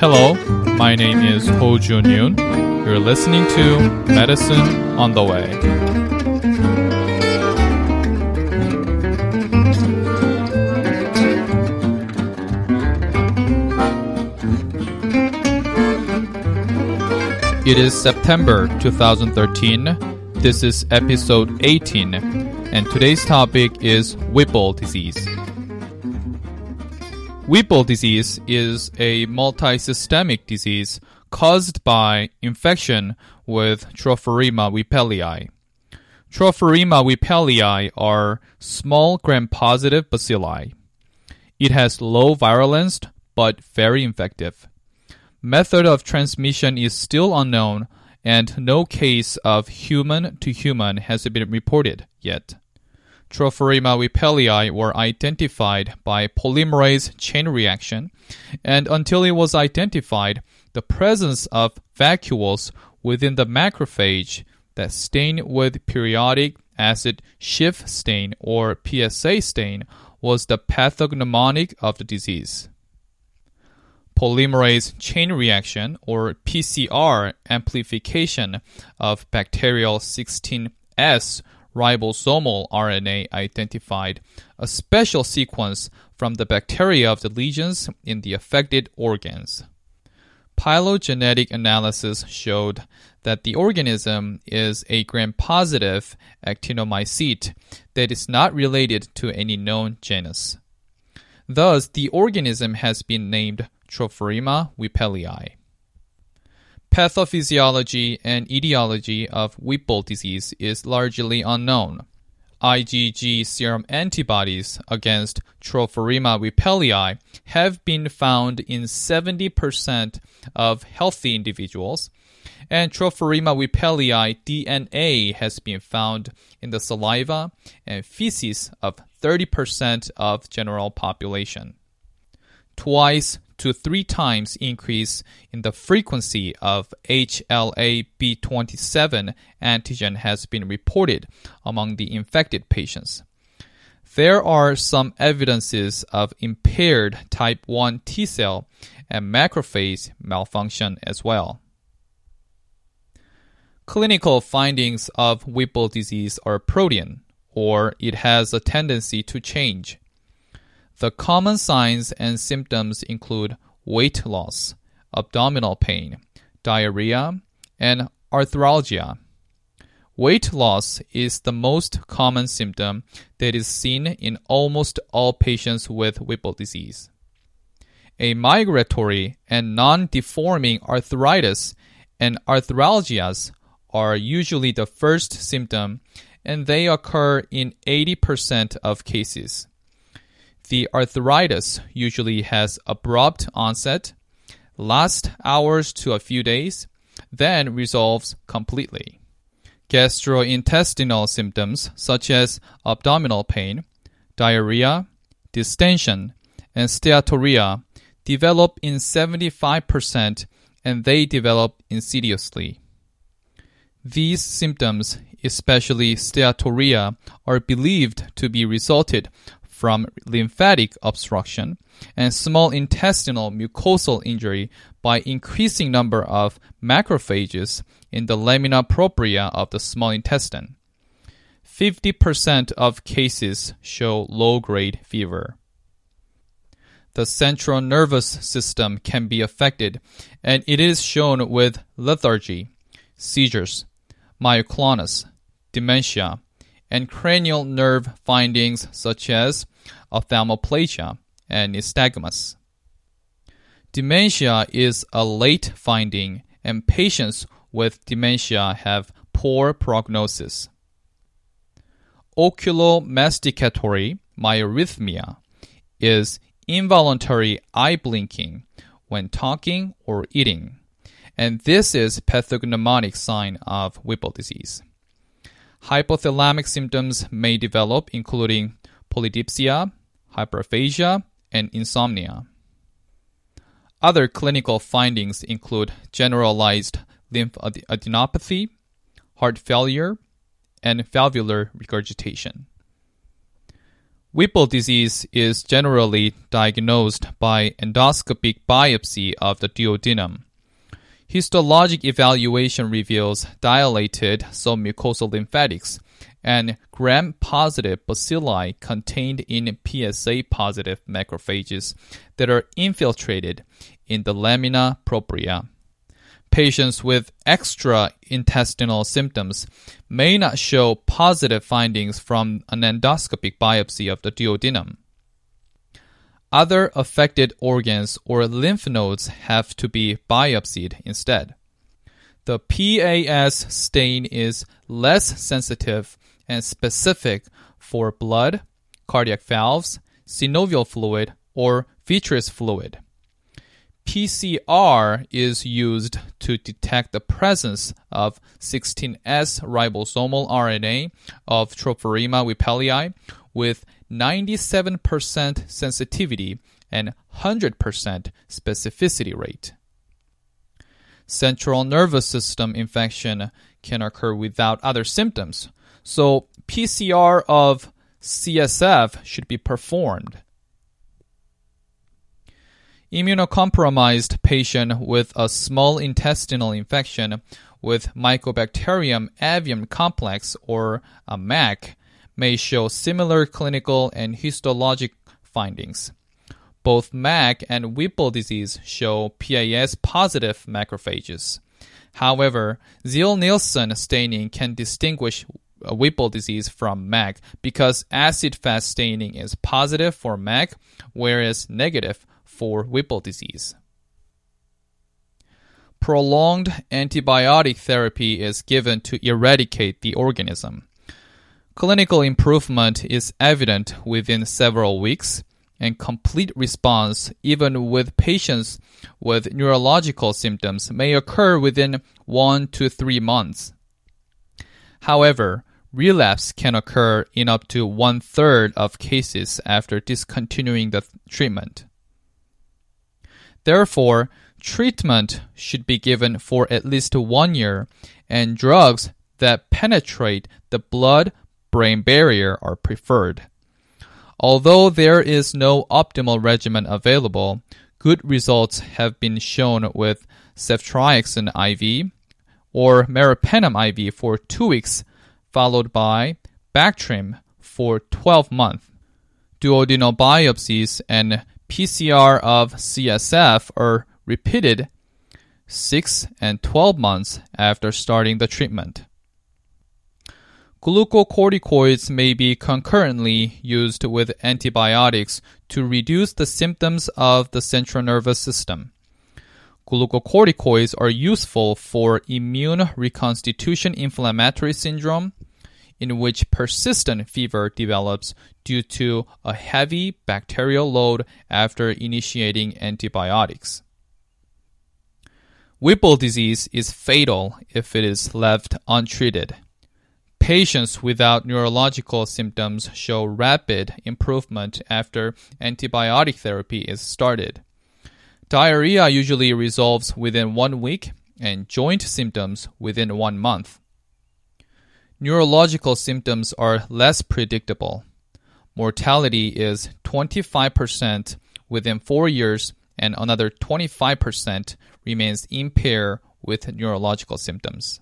Hello, my name is Ho Jun Yoon. You're listening to Medicine on the Way. It is September 2013. This is episode 18, and today's topic is Whipple disease. Whipple disease is a multisystemic disease caused by infection with Tropheryma whippelii. Tropheryma whippelii are small gram-positive bacilli. It has low virulence but very infective. Method of transmission is still unknown, and no case of human to human has been reported yet. Tropheryma whippelii were identified by polymerase chain reaction, and until it was identified, the presence of vacuoles within the macrophage that stain with periodic acid Schiff stain or PSA stain was the pathognomonic of the disease polymerase chain reaction or PCR amplification of bacterial 16S ribosomal RNA identified a special sequence from the bacteria of the lesions in the affected organs. Phylogenetic analysis showed that the organism is a gram-positive actinomycete that is not related to any known genus. Thus, the organism has been named Tropheryma whippelii. Pathophysiology and etiology of Whipple disease is largely unknown. IgG serum antibodies against Tropheryma whippelii have been found in 70% of healthy individuals, and Tropheryma whippelii DNA has been found in the saliva and feces of 30% of general population. Twice to three times increase in the frequency of HLA-B27 antigen has been reported among the infected patients. There are some evidences of impaired type 1 T cell and macrophage malfunction as well. Clinical findings of Whipple disease are protean, or it has a tendency to change. The common signs and symptoms include weight loss, abdominal pain, diarrhea, and arthralgia. Weight loss is the most common symptom that is seen in almost all patients with Whipple disease. A migratory and non deforming arthritis and arthralgias are usually the first symptom, and they occur in 80% of cases. The arthritis usually has abrupt onset, lasts hours to a few days, then resolves completely. Gastrointestinal symptoms such as abdominal pain, diarrhea, distension, and steatorrhea develop in 75% and they develop insidiously. These symptoms, especially steatorrhea, are believed to be resulted from lymphatic obstruction and small intestinal mucosal injury by increasing number of macrophages in the lamina propria of the small intestine. 50% of cases show low-grade fever. The central nervous system can be affected and it is shown with lethargy, seizures, myoclonus, dementia, and cranial nerve findings such as ophthalmoplegia and nystagmus. Dementia is a late finding, and patients with dementia have poor prognosis. Oculomasticatory myorhythmia is involuntary eye blinking when talking or eating, and this is pathognomonic sign of Whipple disease. Hypothalamic symptoms may develop, including polydipsia, hyperphagia, and insomnia. Other clinical findings include generalized lymphadenopathy, heart failure, and valvular regurgitation. Whipple disease is generally diagnosed by endoscopic biopsy of the duodenum. Histologic evaluation reveals dilated submucosal lymphatics and gram-positive bacilli contained in PSA-positive macrophages that are infiltrated in the lamina propria. Patients with extra intestinal symptoms may not show positive findings from an endoscopic biopsy of the duodenum. Other affected organs or lymph nodes have to be biopsied instead. The PAS stain is less sensitive and specific for blood, cardiac valves, synovial fluid, or vitreous fluid. PCR is used to detect the presence of 16S ribosomal RNA of Tropheryma whipplei with 97% sensitivity and 100% specificity rate. Central nervous system infection can occur without other symptoms, so PCR of CSF should be performed immunocompromised patient with a small intestinal infection with Mycobacterium avium complex or a MAC may show similar clinical and histologic findings. Both MAC and Whipple disease show PAS positive macrophages. However, Ziehl-Neelsen staining can distinguish Whipple disease from MAC because acid fast staining is positive for MAC, whereas negative for Whipple disease. Prolonged antibiotic therapy is given to eradicate the organism. Clinical improvement is evident within several weeks, and complete response, even with patients with neurological symptoms, may occur within one to three months. However, relapse can occur in up to one third of cases after discontinuing the treatment. Therefore, treatment should be given for at least one year, and drugs that penetrate the blood brain barrier are preferred. Although there is no optimal regimen available, good results have been shown with ceftriaxone IV or meropenem IV for two weeks, followed by Bactrim for 12 months. Duodenal biopsies and PCR of CSF are repeated 6 and 12 months after starting the treatment. Glucocorticoids may be concurrently used with antibiotics to reduce the symptoms of the central nervous system. Glucocorticoids are useful for immune reconstitution inflammatory syndrome, in which persistent fever develops due to a heavy bacterial load after initiating antibiotics. Whipple disease is fatal if it is left untreated. Patients without neurological symptoms show rapid improvement after antibiotic therapy is started. Diarrhea usually resolves within one week and joint symptoms within one month. Neurological symptoms are less predictable. Mortality is 25% within four years, and another 25% remains impaired with neurological symptoms.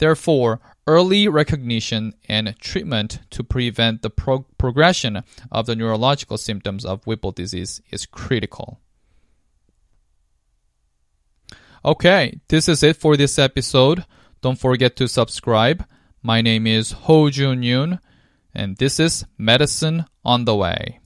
Therefore, early recognition and treatment to prevent the pro- progression of the neurological symptoms of Whipple disease is critical. Okay, this is it for this episode. Don't forget to subscribe my name is Ho Jun Yoon, and this is Medicine on the Way.